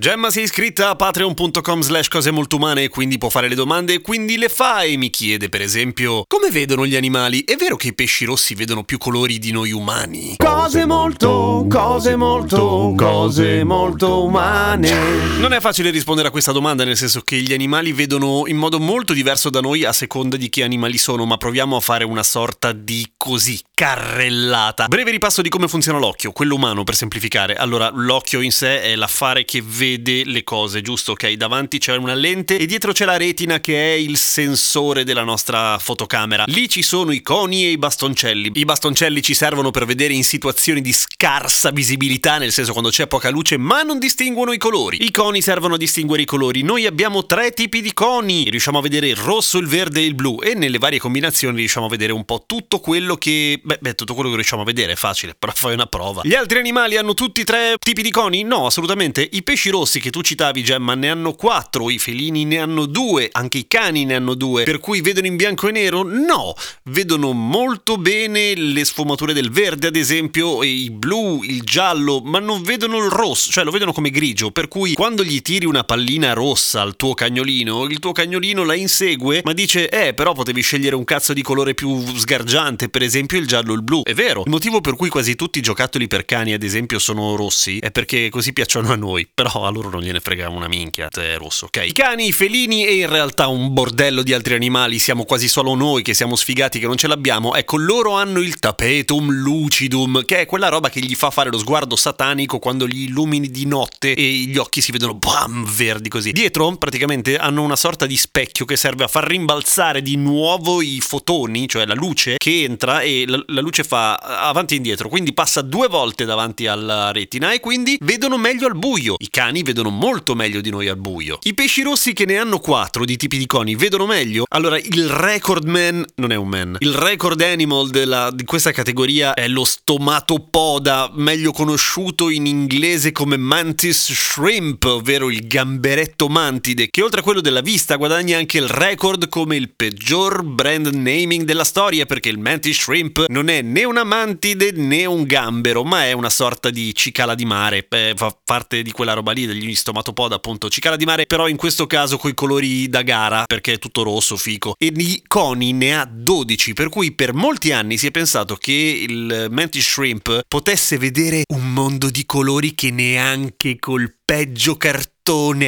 Gemma si è iscritta a patreon.com slash cose molto umane e quindi può fare le domande e quindi le fa e mi chiede per esempio come vedono gli animali? È vero che i pesci rossi vedono più colori di noi umani? Cose molto, cose molto, cose molto umane. Non è facile rispondere a questa domanda nel senso che gli animali vedono in modo molto diverso da noi a seconda di che animali sono ma proviamo a fare una sorta di così carrellata. Breve ripasso di come funziona l'occhio, quello umano per semplificare. Allora l'occhio in sé è l'affare che vede vede le cose, giusto? Ok, davanti c'è una lente e dietro c'è la retina che è il sensore della nostra fotocamera. Lì ci sono i coni e i bastoncelli. I bastoncelli ci servono per vedere in situazioni di scarsa visibilità, nel senso quando c'è poca luce, ma non distinguono i colori. I coni servono a distinguere i colori. Noi abbiamo tre tipi di coni. Riusciamo a vedere il rosso, il verde e il blu e nelle varie combinazioni riusciamo a vedere un po' tutto quello che beh, beh tutto quello che riusciamo a vedere, è facile, però fai una prova. Gli altri animali hanno tutti tre tipi di coni? No, assolutamente. I pesci rossi che tu citavi, Gemma, ne hanno quattro, i felini ne hanno due, anche i cani ne hanno due, per cui vedono in bianco e nero? No, vedono molto bene le sfumature del verde, ad esempio, il blu, il giallo, ma non vedono il rosso, cioè lo vedono come grigio, per cui quando gli tiri una pallina rossa al tuo cagnolino, il tuo cagnolino la insegue, ma dice, eh, però potevi scegliere un cazzo di colore più sgargiante, per esempio il giallo o il blu. È vero, il motivo per cui quasi tutti i giocattoli per cani, ad esempio, sono rossi, è perché così piacciono a noi, però a loro non gliene frega una minchia è rosso, ok? I cani, i felini e in realtà un bordello di altri animali, siamo quasi solo noi che siamo sfigati che non ce l'abbiamo, ecco, loro hanno il tapetum lucidum, che è quella roba che gli fa fare lo sguardo satanico quando gli illumini di notte e gli occhi si vedono bam verdi così. Dietro praticamente hanno una sorta di specchio che serve a far rimbalzare di nuovo i fotoni, cioè la luce che entra e la, la luce fa avanti e indietro, quindi passa due volte davanti alla retina e quindi vedono meglio al buio. I cani vedono vedono molto meglio di noi al buio. I pesci rossi che ne hanno quattro di tipi di coni vedono meglio? Allora, il record man non è un man. Il record animal della, di questa categoria è lo stomatopoda, meglio conosciuto in inglese come mantis shrimp, ovvero il gamberetto mantide, che oltre a quello della vista guadagna anche il record come il peggior brand naming della storia, perché il mantis shrimp non è né una mantide né un gambero, ma è una sorta di cicala di mare, eh, fa parte di quella roba lì degli stomatopoda, appunto, cicala di mare, però in questo caso coi colori da gara, perché è tutto rosso, fico. E di coni ne ha 12, per cui per molti anni si è pensato che il mantis shrimp potesse vedere un mondo di colori che neanche col peggio cartone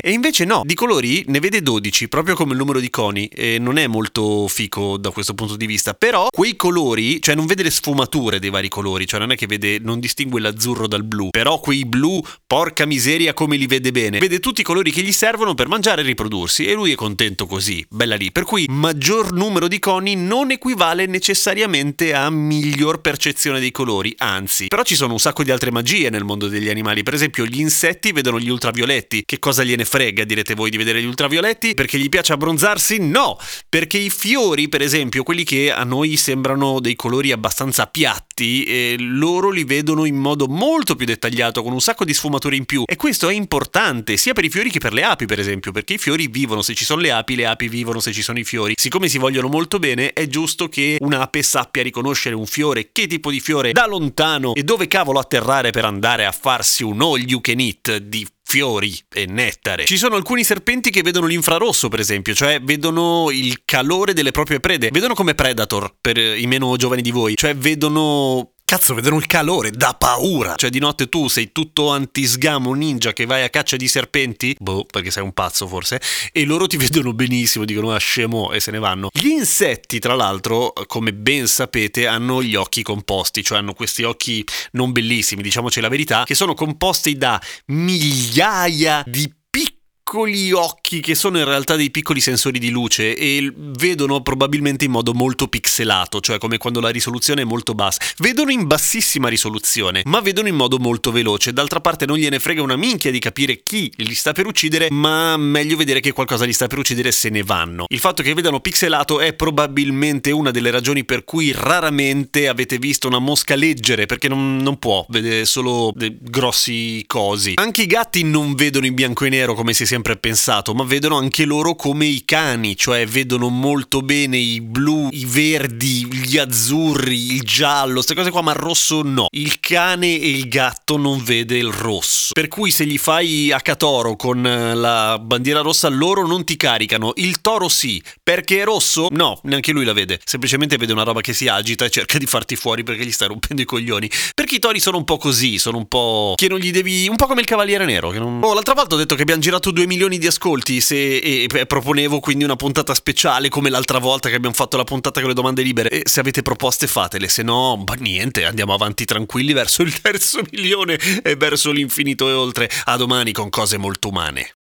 E invece no, di colori ne vede 12, proprio come il numero di coni. E non è molto fico da questo punto di vista. Però quei colori, cioè non vede le sfumature dei vari colori, cioè non è che vede, non distingue l'azzurro dal blu. Però quei blu, porca miseria come li vede bene. Vede tutti i colori che gli servono per mangiare e riprodursi. E lui è contento così, bella lì. Per cui maggior numero di coni non equivale necessariamente a miglior percezione dei colori, anzi. Però ci sono un sacco di altre magie nel mondo degli animali. Per esempio, gli insetti vedono gli ultravioletti. Che cosa gliene frega, direte voi, di vedere gli ultravioletti? Perché gli piace abbronzarsi? No! Perché i fiori, per esempio, quelli che a noi sembrano dei colori abbastanza piatti, eh, loro li vedono in modo molto più dettagliato, con un sacco di sfumature in più. E questo è importante, sia per i fiori che per le api, per esempio, perché i fiori vivono se ci sono le api, le api vivono se ci sono i fiori. Siccome si vogliono molto bene, è giusto che un'ape sappia riconoscere un fiore, che tipo di fiore, da lontano e dove cavolo atterrare per andare a farsi un all you can eat di fiori e nettare. Ci sono alcuni serpenti che vedono l'infrarosso, per esempio, cioè vedono il calore delle proprie prede, vedono come predator per i meno giovani di voi, cioè vedono Cazzo, vedono il calore, da paura. Cioè, di notte tu sei tutto antisgamo ninja che vai a caccia di serpenti, boh, perché sei un pazzo forse, e loro ti vedono benissimo, dicono ah scemo e se ne vanno. Gli insetti, tra l'altro, come ben sapete, hanno gli occhi composti, cioè hanno questi occhi non bellissimi, diciamoci la verità, che sono composti da migliaia di piccoli occhi che sono in realtà dei piccoli sensori di luce e vedono probabilmente in modo molto pixelato, cioè come quando la risoluzione è molto bassa. Vedono in bassissima risoluzione, ma vedono in modo molto veloce. D'altra parte non gliene frega una minchia di capire chi li sta per uccidere, ma meglio vedere che qualcosa li sta per uccidere se ne vanno. Il fatto che vedano pixelato è probabilmente una delle ragioni per cui raramente avete visto una mosca leggere, perché non, non può, vede solo grossi cosi. Anche i gatti non vedono in bianco e nero come si è sempre pensato, ma vedono anche loro come i cani, cioè vedono molto bene i blu, i verdi, gli azzurri, il giallo, queste cose qua, ma il rosso no. Il cane e il gatto non vede il rosso. Per cui se gli fai a Catoro con eh, la bandiera rossa, loro non ti caricano. Il toro sì, perché è rosso? No, neanche lui la vede. Semplicemente vede una roba che si agita e cerca di farti fuori perché gli stai rompendo i coglioni. Perché i tori sono un po' così, sono un po'. che non gli devi. un po' come il cavaliere nero. Che non... Oh, l'altra volta ho detto che abbiamo girato due milioni di ascolti se, proponevo quindi una puntata speciale come l'altra volta che abbiamo fatto la puntata con le domande libere. E se avete proposte fatele, se no, bah, niente, andiamo avanti tranquilli verso il terzo milione e verso l'infinito e oltre. A domani con cose molto umane.